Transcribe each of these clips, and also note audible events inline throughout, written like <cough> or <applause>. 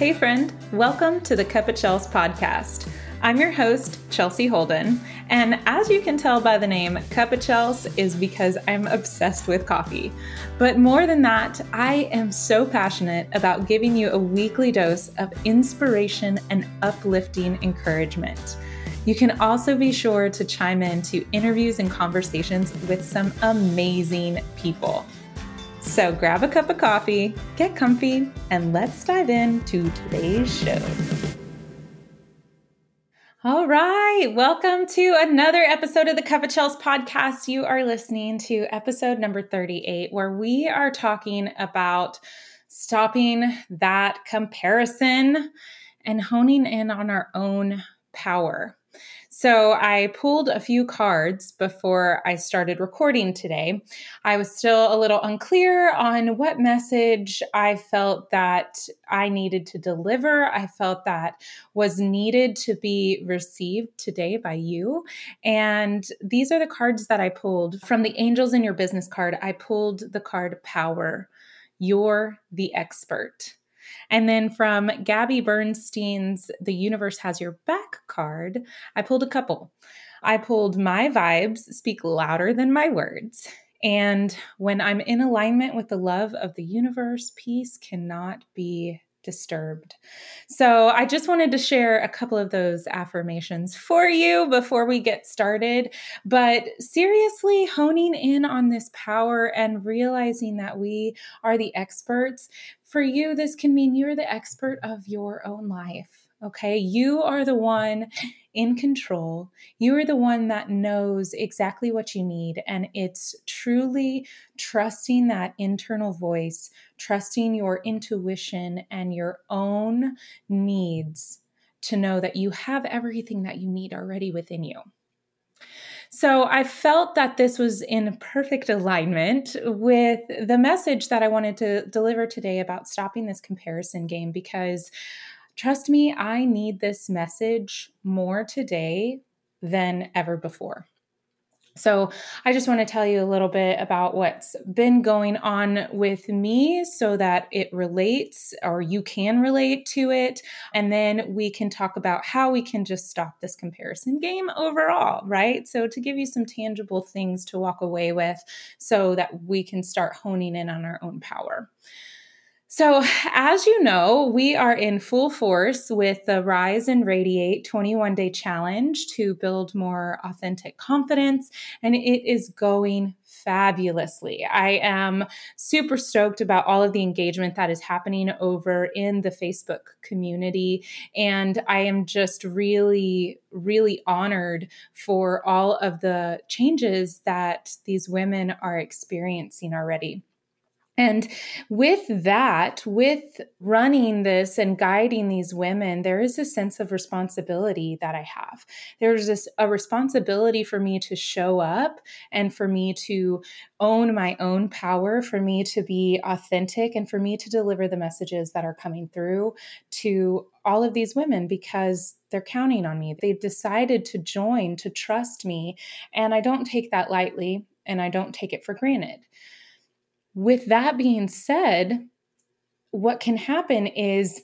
Hey, friend, welcome to the Cup of Chels podcast. I'm your host, Chelsea Holden, and as you can tell by the name, Cup of Chels is because I'm obsessed with coffee. But more than that, I am so passionate about giving you a weekly dose of inspiration and uplifting encouragement. You can also be sure to chime in to interviews and conversations with some amazing people. So grab a cup of coffee, get comfy, and let's dive into today's show. All right, welcome to another episode of the Cup of Chels podcast. You are listening to episode number 38, where we are talking about stopping that comparison and honing in on our own power. So I pulled a few cards before I started recording today. I was still a little unclear on what message I felt that I needed to deliver. I felt that was needed to be received today by you. And these are the cards that I pulled from the Angels in Your Business card. I pulled the card Power. You're the expert. And then from Gabby Bernstein's The Universe Has Your Back card, I pulled a couple. I pulled My Vibes Speak Louder Than My Words. And when I'm in alignment with the love of the universe, peace cannot be disturbed. So I just wanted to share a couple of those affirmations for you before we get started. But seriously, honing in on this power and realizing that we are the experts. For you, this can mean you're the expert of your own life. Okay. You are the one in control. You are the one that knows exactly what you need. And it's truly trusting that internal voice, trusting your intuition and your own needs to know that you have everything that you need already within you. So I felt that this was in perfect alignment with the message that I wanted to deliver today about stopping this comparison game because Trust me, I need this message more today than ever before. So, I just want to tell you a little bit about what's been going on with me so that it relates or you can relate to it. And then we can talk about how we can just stop this comparison game overall, right? So, to give you some tangible things to walk away with so that we can start honing in on our own power. So, as you know, we are in full force with the Rise and Radiate 21 day challenge to build more authentic confidence, and it is going fabulously. I am super stoked about all of the engagement that is happening over in the Facebook community. And I am just really, really honored for all of the changes that these women are experiencing already. And with that, with running this and guiding these women, there is a sense of responsibility that I have. There's this a responsibility for me to show up and for me to own my own power, for me to be authentic, and for me to deliver the messages that are coming through to all of these women because they're counting on me. They've decided to join, to trust me. And I don't take that lightly and I don't take it for granted with that being said, what can happen is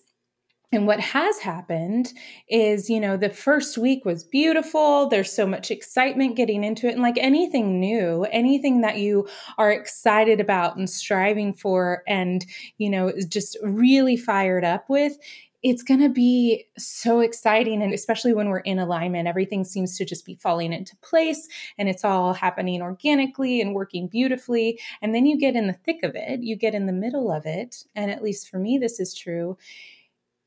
and what has happened is, you know, the first week was beautiful. There's so much excitement getting into it. And like anything new, anything that you are excited about and striving for and, you know, is just really fired up with, it's going to be so exciting. And especially when we're in alignment, everything seems to just be falling into place and it's all happening organically and working beautifully. And then you get in the thick of it, you get in the middle of it. And at least for me, this is true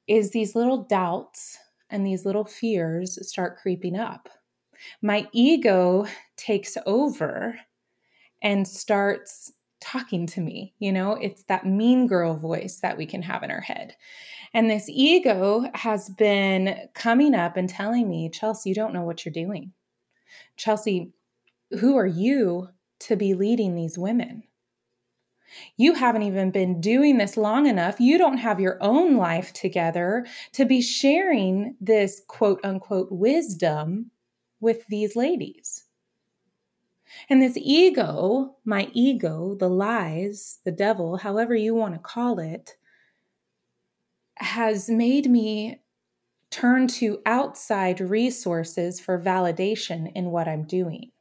is these little doubts and these little fears start creeping up. My ego takes over and starts talking to me. You know, it's that mean girl voice that we can have in our head. And this ego has been coming up and telling me, Chelsea, you don't know what you're doing. Chelsea, who are you to be leading these women? You haven't even been doing this long enough. You don't have your own life together to be sharing this quote unquote wisdom with these ladies. And this ego, my ego, the lies, the devil, however you want to call it, has made me turn to outside resources for validation in what I'm doing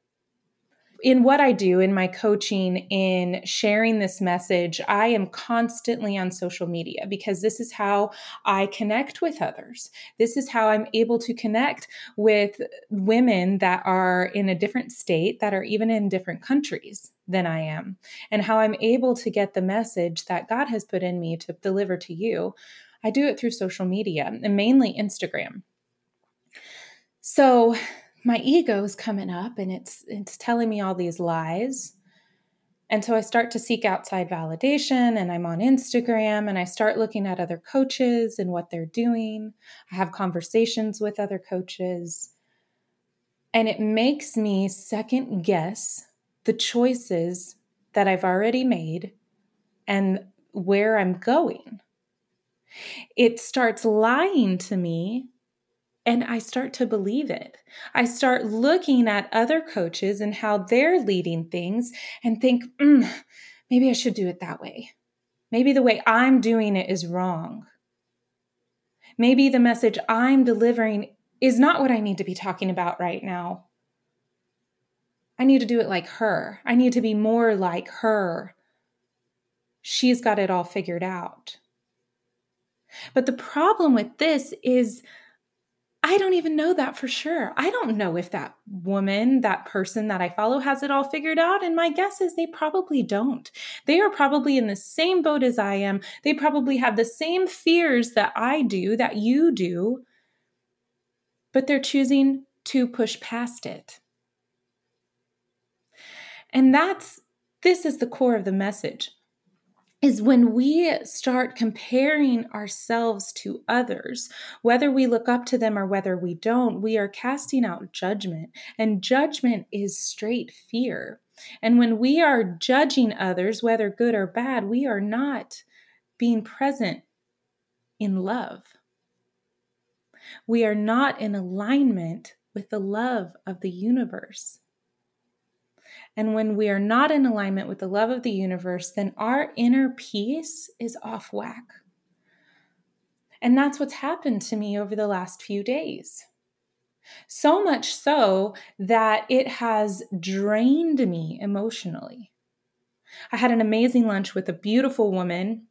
in what I do in my coaching, in sharing this message, I am constantly on social media because this is how I connect with others. This is how I'm able to connect with women that are in a different state, that are even in different countries than I am, and how I'm able to get the message that God has put in me to deliver to you. I do it through social media and mainly Instagram. So, my ego's coming up and it's it's telling me all these lies. And so I start to seek outside validation and I'm on Instagram and I start looking at other coaches and what they're doing. I have conversations with other coaches. And it makes me second guess the choices that I've already made and where I'm going. It starts lying to me and I start to believe it. I start looking at other coaches and how they're leading things and think, mm, maybe I should do it that way. Maybe the way I'm doing it is wrong. Maybe the message I'm delivering is not what I need to be talking about right now. I need to do it like her. I need to be more like her. She's got it all figured out. But the problem with this is I don't even know that for sure. I don't know if that woman, that person that I follow has it all figured out. And my guess is they probably don't. They are probably in the same boat as I am. They probably have the same fears that I do, that you do, but they're choosing to push past it. And that's this is the core of the message is when we start comparing ourselves to others, whether we look up to them or whether we don't, we are casting out judgment. And judgment is straight fear. And when we are judging others, whether good or bad, we are not being present in love. We are not in alignment with the love of the universe. And when we are not in alignment with the love of the universe, then our inner peace is off whack. And that's what's happened to me over the last few days. So much so that it has drained me emotionally. I had an amazing lunch with a beautiful woman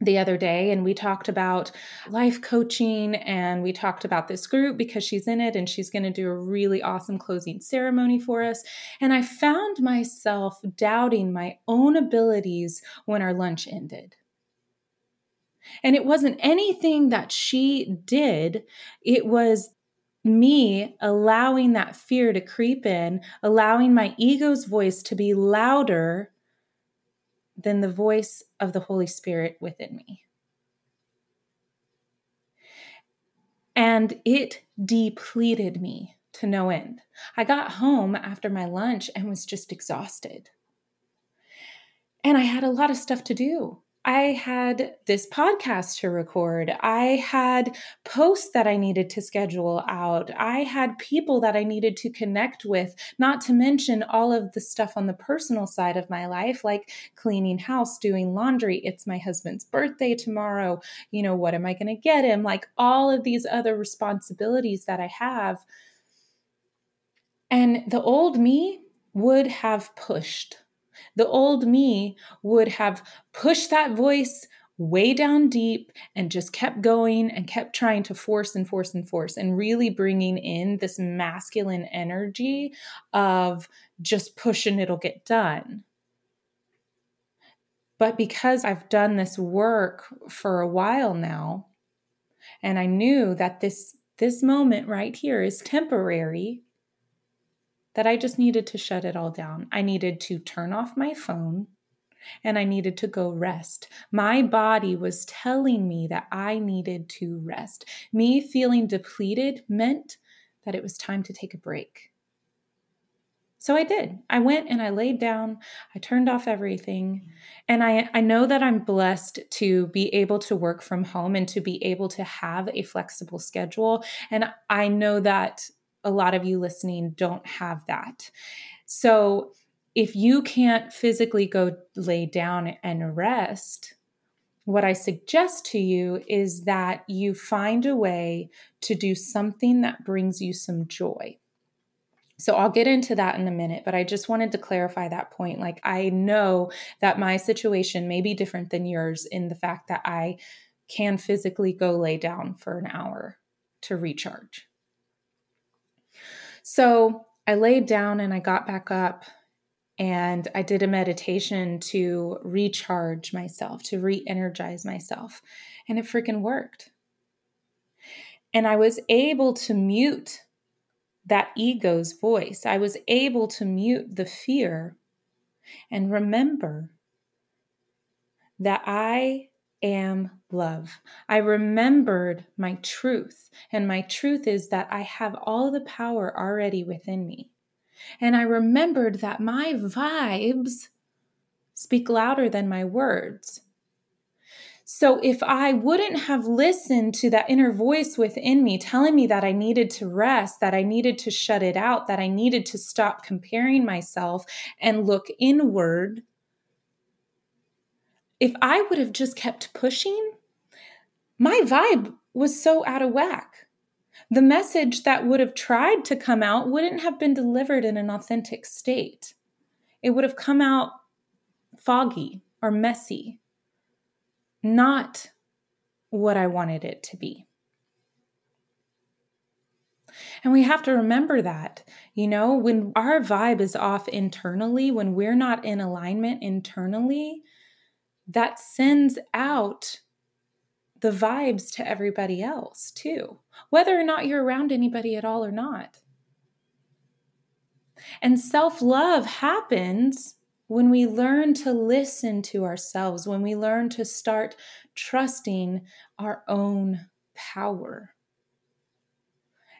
the other day and we talked about life coaching and we talked about this group because she's in it and she's going to do a really awesome closing ceremony for us. And i found myself doubting my own abilities when our lunch ended. And it wasn't anything that she did. It was me allowing that fear to creep in allowing my ego's voice to be louder than the voice of the Holy Spirit within me. And it depleted me to no end. I got home after my lunch and was just exhausted. And I had a lot of stuff to do. I had this podcast to record. I had posts that I needed to schedule out. I had people that I needed to connect with, not to mention all of the stuff on the personal side of my life, like cleaning house, doing laundry. It's my husband's birthday tomorrow. You know, what am I going to get him? Like all of these other responsibilities that I have. And the old me would have pushed the old me would have pushed that voice way down deep and just kept going and kept trying to force and force and force and really bringing in this masculine energy of just push and it'll get done. But because I've done this work for a while now, and I knew that this this moment right here is temporary, that I just needed to shut it all down. I needed to turn off my phone and I needed to go rest. My body was telling me that I needed to rest. Me feeling depleted meant that it was time to take a break. So I did. I went and I laid down. I turned off everything. And I, I know that I'm blessed to be able to work from home and to be able to have a flexible schedule. And I know that a lot of you listening don't have that. So if you can't physically go lay down and rest, what I suggest to you is that you find a way to do something that brings you some joy. So I'll get into that in a minute, but I just wanted to clarify that point. Like, I know that my situation may be different than yours in the fact that I can physically go lay down for an hour to recharge. So I laid down and I got back up and I did a meditation to recharge myself, to re energize myself. And it freaking worked. And I was able to mute that ego's voice. I was able to mute the fear and remember that I am love. I remembered my truth, and my truth is that I have all the power already within me. And I remembered that my vibes speak louder than my words. So if I wouldn't have listened to that inner voice within me telling me that I needed to rest, that I needed to shut it out, that I needed to stop comparing myself and look inward, if I would have just kept pushing, my vibe was so out of whack. The message that would have tried to come out wouldn't have been delivered in an authentic state. It would have come out foggy or messy not what I wanted it to be. And we have to remember that, you know, when our vibe is off internally, when we're not in alignment internally, that sends out the vibes to everybody else too, whether or not you're around anybody at all or not. And self love happens when we learn to listen to ourselves, when we learn to start trusting our own power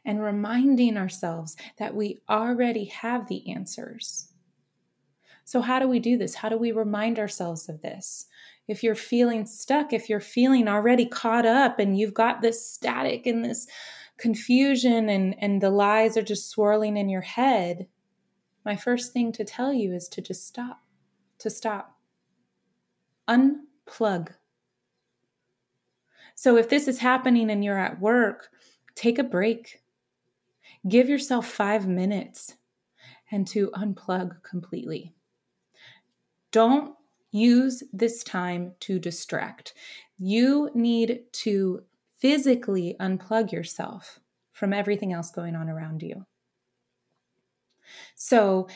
and reminding ourselves that we already have the answers. So, how do we do this? How do we remind ourselves of this? If you're feeling stuck, if you're feeling already caught up and you've got this static and this confusion and, and the lies are just swirling in your head, my first thing to tell you is to just stop, to stop. Unplug. So if this is happening and you're at work, take a break. Give yourself five minutes and to unplug completely. Don't use this time to distract. You need to physically unplug yourself from everything else going on around you. So,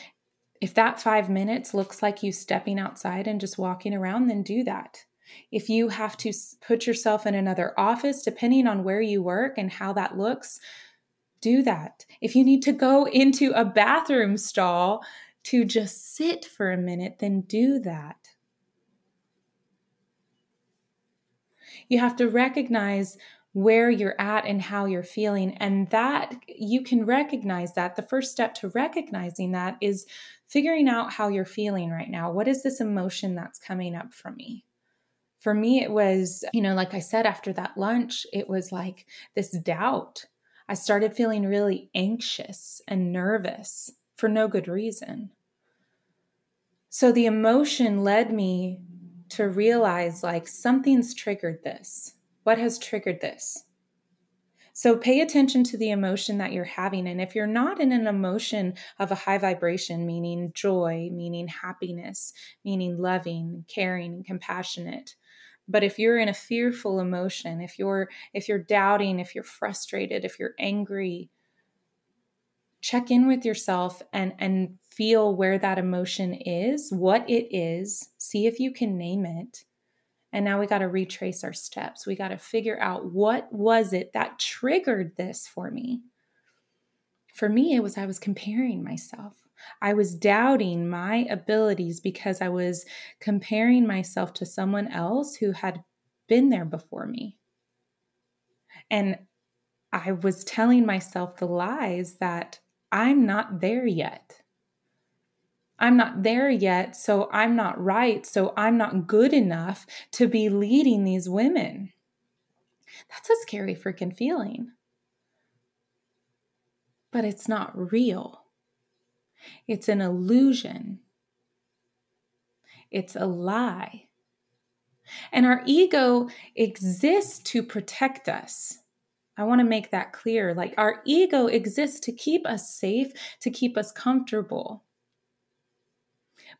if that five minutes looks like you stepping outside and just walking around, then do that. If you have to put yourself in another office, depending on where you work and how that looks, do that. If you need to go into a bathroom stall to just sit for a minute, then do that. You have to recognize where you're at and how you're feeling. And that you can recognize that. The first step to recognizing that is figuring out how you're feeling right now. What is this emotion that's coming up for me? For me, it was, you know, like I said, after that lunch, it was like this doubt. I started feeling really anxious and nervous for no good reason. So the emotion led me to realize like something's triggered this what has triggered this? So pay attention to the emotion that you're having. And if you're not in an emotion of a high vibration, meaning joy, meaning happiness, meaning loving, caring, and compassionate, but if you're in a fearful emotion, if you're if you're doubting, if you're frustrated, if you're angry, check in with yourself and and feel where that emotion is, what it is, see if you can name it and now we got to retrace our steps. We got to figure out what was it that triggered this for me. For me, it was I was comparing myself. I was doubting my abilities because I was comparing myself to someone else who had been there before me. And I was telling myself the lies that I'm not there yet. I'm not there yet, so I'm not right, so I'm not good enough to be leading these women. That's a scary freaking feeling. But it's not real. It's an illusion. It's a lie. And our ego exists to protect us. I want to make that clear. Like our ego exists to keep us safe, to keep us comfortable.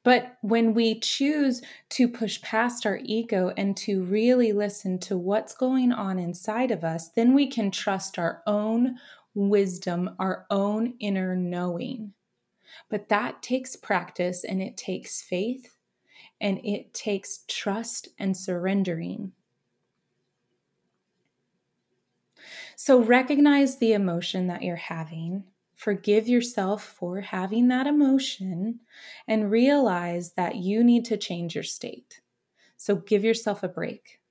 But when we choose to push past our ego and to really listen to what's going on inside of us, then we can trust our own wisdom, our own inner knowing. But that takes practice and it takes faith and it takes trust and surrendering. So recognize the emotion that you're having Forgive yourself for having that emotion and realize that you need to change your state. So give yourself a break.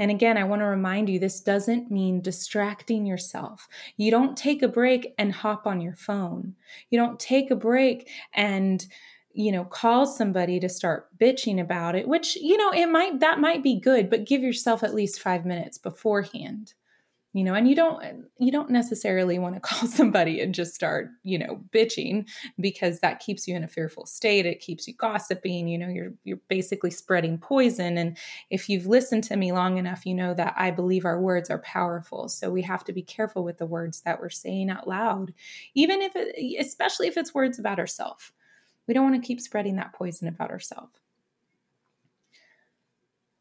And again, I want to remind you this doesn't mean distracting yourself. You don't take a break and hop on your phone. You don't take a break and you know call somebody to start bitching about it which you know it might that might be good but give yourself at least 5 minutes beforehand you know and you don't you don't necessarily want to <laughs> call somebody and just start you know bitching because that keeps you in a fearful state. It keeps you gossiping. You know you're you're basically spreading poison. And if you've listened to me long enough you know that I believe our words are powerful. So we have to be careful with the words that we're saying out loud even if it especially if it's words about ourselves we don't want to keep spreading that poison about ourselves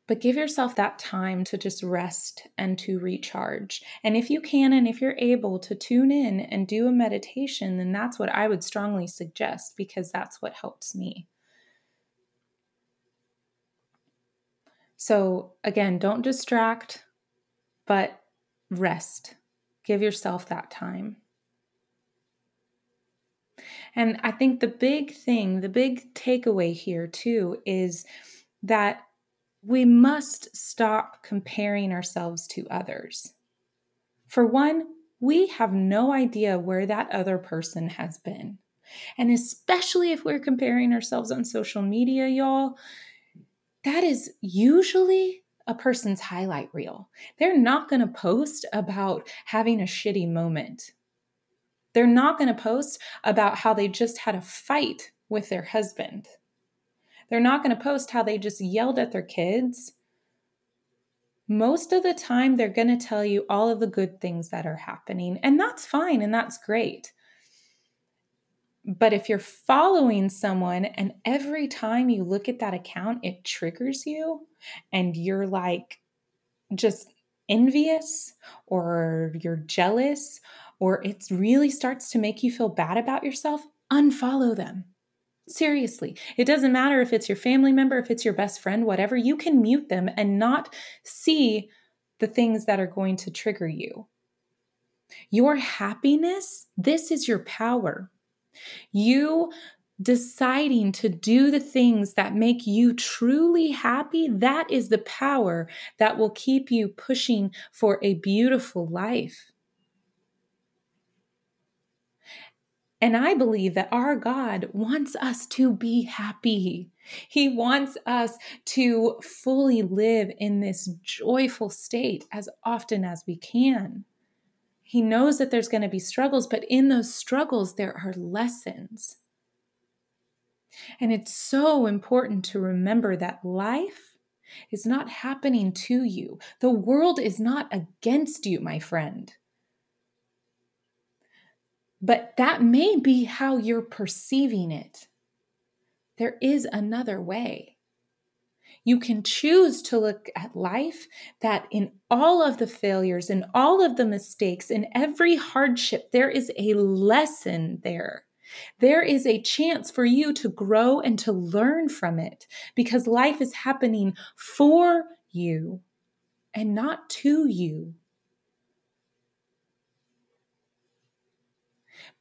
but give yourself that time to just rest and to recharge. And if you can and if you're able to tune in and do a meditation, then that's what I would strongly suggest because that's what helps me. So, again, don't distract, but rest. Give yourself that time. And I think the big thing, the big takeaway here too, is that we must stop comparing ourselves to others. For one, we have no idea where that other person has been. And especially if we're comparing ourselves on social media, y'all, that is usually a person's highlight reel. They're not going to post about having a shitty moment. They're not going to post about how they just had a fight with their husband. They're not going to post how they just yelled at their kids. Most of the time, they're going to tell you all of the good things that are happening, and that's fine and that's great. But if you're following someone and every time you look at that account, it triggers you and you're like just envious or you're jealous or it really starts to make you feel bad about yourself, unfollow them. Seriously, it doesn't matter if it's your family member, if it's your best friend, whatever, you can mute them and not see the things that are going to trigger you. Your happiness, this is your power. You deciding to do the things that make you truly happy, that is the power that will keep you pushing for a beautiful life. And I believe that our God wants us to be happy. He wants us to fully live in this joyful state as often as we can. He knows that there's going to be struggles, but in those struggles, there are lessons. And it's so important to remember that life is not happening to you. The world is not against you, my friend. But that may be how you're perceiving it. There is another way. You can choose to look at life that in all of the failures, in all of the mistakes, in every hardship, there is a lesson there. There is a chance for you to grow and to learn from it because life is happening for you and not to you.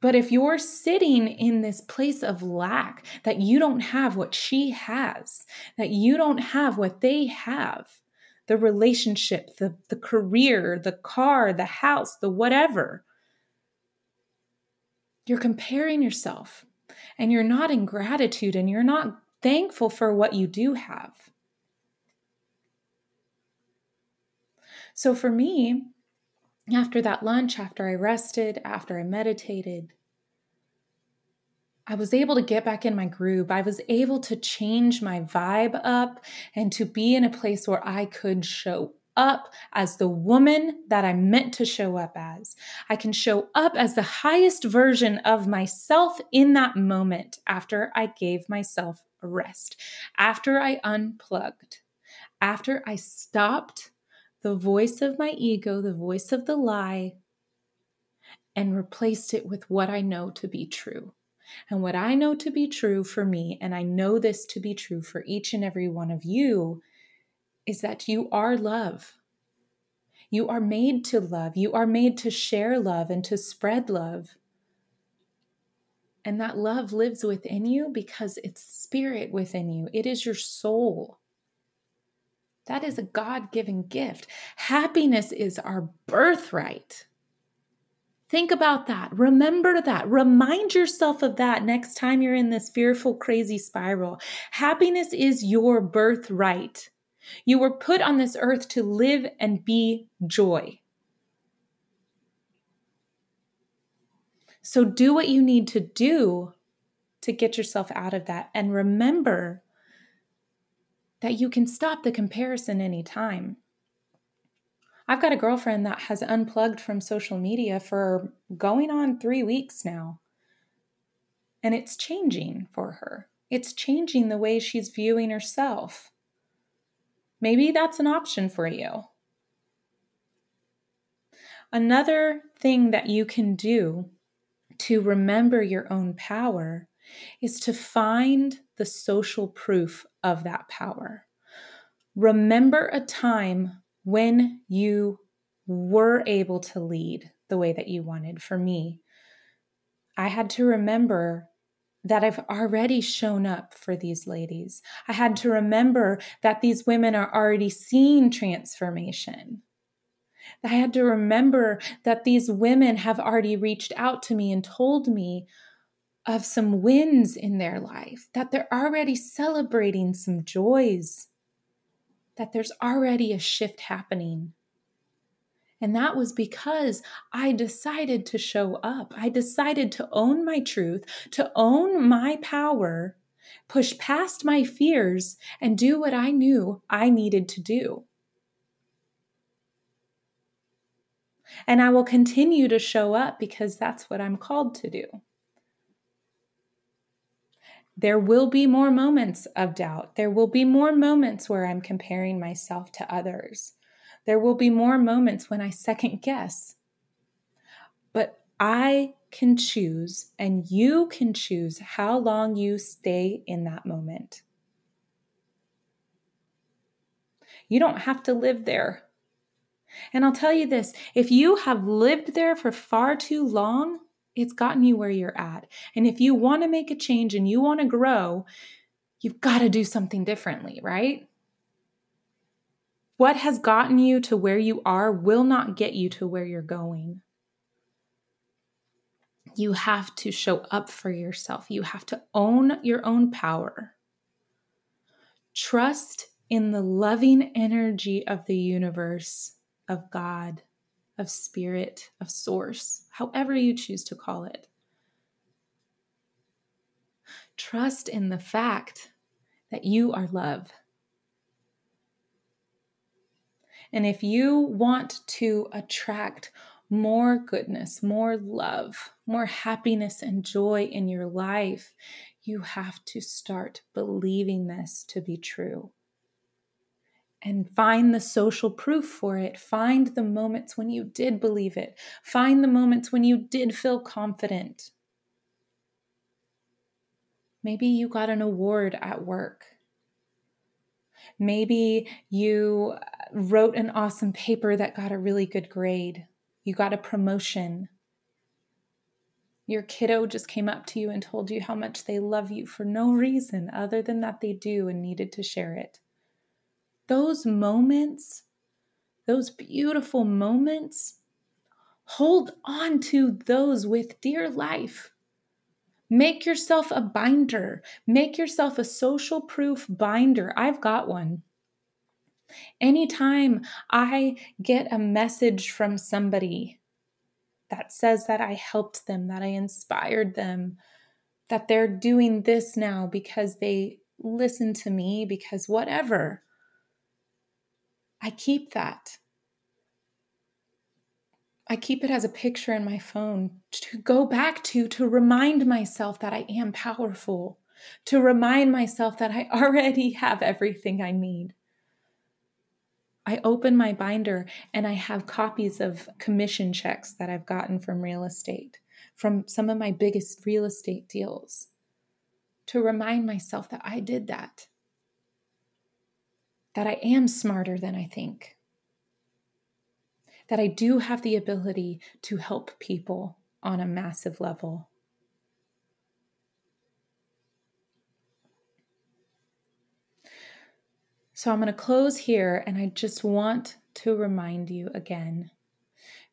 But if you're sitting in this place of lack, that you don't have what she has, that you don't have what they have, the relationship, the, the career, the car, the house, the whatever, you're comparing yourself and you're not in gratitude and you're not thankful for what you do have. So for me, after that lunch, after I rested, after I meditated, I was able to get back in my groove. I was able to change my vibe up and to be in a place where I could show up as the woman that I'm meant to show up as. I can show up as the highest version of myself in that moment after I gave myself a rest, after I unplugged, after I stopped the voice of my ego, the voice of the lie, and replaced it with what I know to be true. And what I know to be true for me, and I know this to be true for each and every one of you, is that you are love. You are made to love. You are made to share love and to spread love. And that love lives within you because it's spirit within you, it is your soul. That is a God given gift. Happiness is our birthright. Think about that. Remember that. Remind yourself of that next time you're in this fearful, crazy spiral. Happiness is your birthright. You were put on this earth to live and be joy. So do what you need to do to get yourself out of that. And remember that you can stop the comparison anytime. I've got a girlfriend that has unplugged from social media for going on three weeks now. And it's changing for her. It's changing the way she's viewing herself. Maybe that's an option for you. Another thing that you can do to remember your own power is to find the social proof of that power. Remember a time when you were able to lead the way that you wanted. For me, I had to remember that I've already shown up for these ladies. I had to remember that these women are already seeing transformation. I had to remember that these women have already reached out to me and told me of some wins in their life, that they're already celebrating some joys that there's already a shift happening. And that was because I decided to show up. I decided to own my truth, to own my power, push past my fears, and do what I knew I needed to do. And I will continue to show up because that's what I'm called to do. There will be more moments of doubt. There will be more moments where I'm comparing myself to others. There will be more moments when I second guess. But I can choose, and you can choose how long you stay in that moment. You don't have to live there. And I'll tell you this if you have lived there for far too long, it's gotten you where you're at. And if you want to make a change and you want to grow, you've got to do something differently, right? What has gotten you to where you are will not get you to where you're going. You have to show up for yourself. You have to own your own power. Trust in the loving energy of the universe, of God of spirit, of source, however you choose to call it. Trust in the fact that you are love. And if you want to attract more goodness, more love, more happiness and joy in your life, you have to start believing this to be true and find the social proof for it. Find the moments when you did believe it. Find the moments when you did feel confident. Maybe you got an award at work. Maybe you uh, wrote an awesome paper that got a really good grade. You got a promotion. Your kiddo just came up to you and told you how much they love you for no reason other than that they do and needed to share it those moments, those beautiful moments, hold on to those with dear life. Make yourself a binder. Make yourself a social proof binder. I've got one. Anytime I get a message from somebody that says that I helped them, that I inspired them, that they're doing this now because they listen to me, because whatever. I keep that. I keep it as a picture in my phone to go back to, to remind myself that I am powerful, to remind myself that I <laughs> already have everything I need. I open my binder and I have copies of commission checks that I've gotten from real estate, from some of my biggest real estate deals, to remind myself that I did that, that I am smarter than I think, that I do have the ability to help people on a massive level. So I'm going to close here, and I just want to remind you again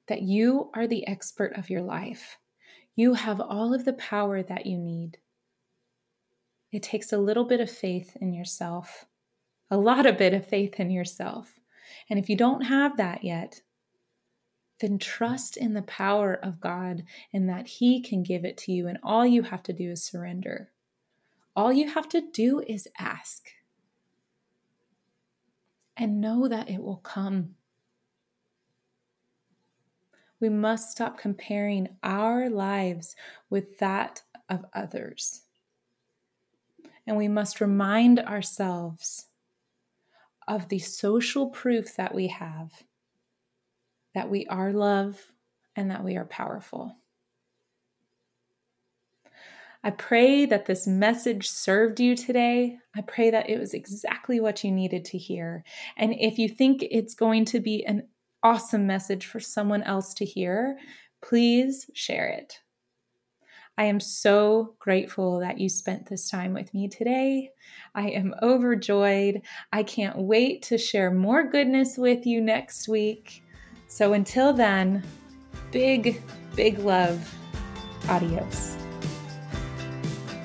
that you are the expert of your life. You have all of the power that you need. It takes a little bit of faith in yourself, a lot of bit of faith in yourself. And if you don't have that yet, then trust in the power of God and that He can give it to you. And all you have to do is surrender. All you have to do is ask and know that it will come. We must stop comparing our lives with that of others. And we must remind ourselves of the social proof that we have that we are love and that we are powerful. I pray that this message served you today. I pray that it was exactly what you needed to hear. And if you think it's going to be an awesome message for someone else to hear, please share it. I am so grateful that you spent this time with me today. I am overjoyed. I can't wait to share more goodness with you next week. So until then, big, big love. Adios.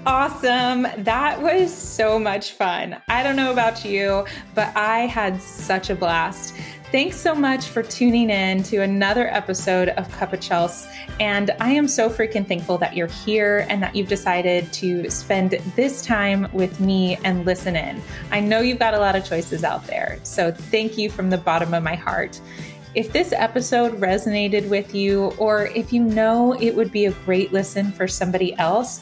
Awesome. That was so much fun. I don't know about you, but I had such a blast. Thanks so much for tuning in to another episode of Cup of Chels. And I am so freaking thankful that you're here and that you've decided to spend this time with me and listen in. I know you've got a lot of choices out there. So thank you from the bottom of my heart. If this episode resonated with you, or if you know it would be a great listen for somebody else,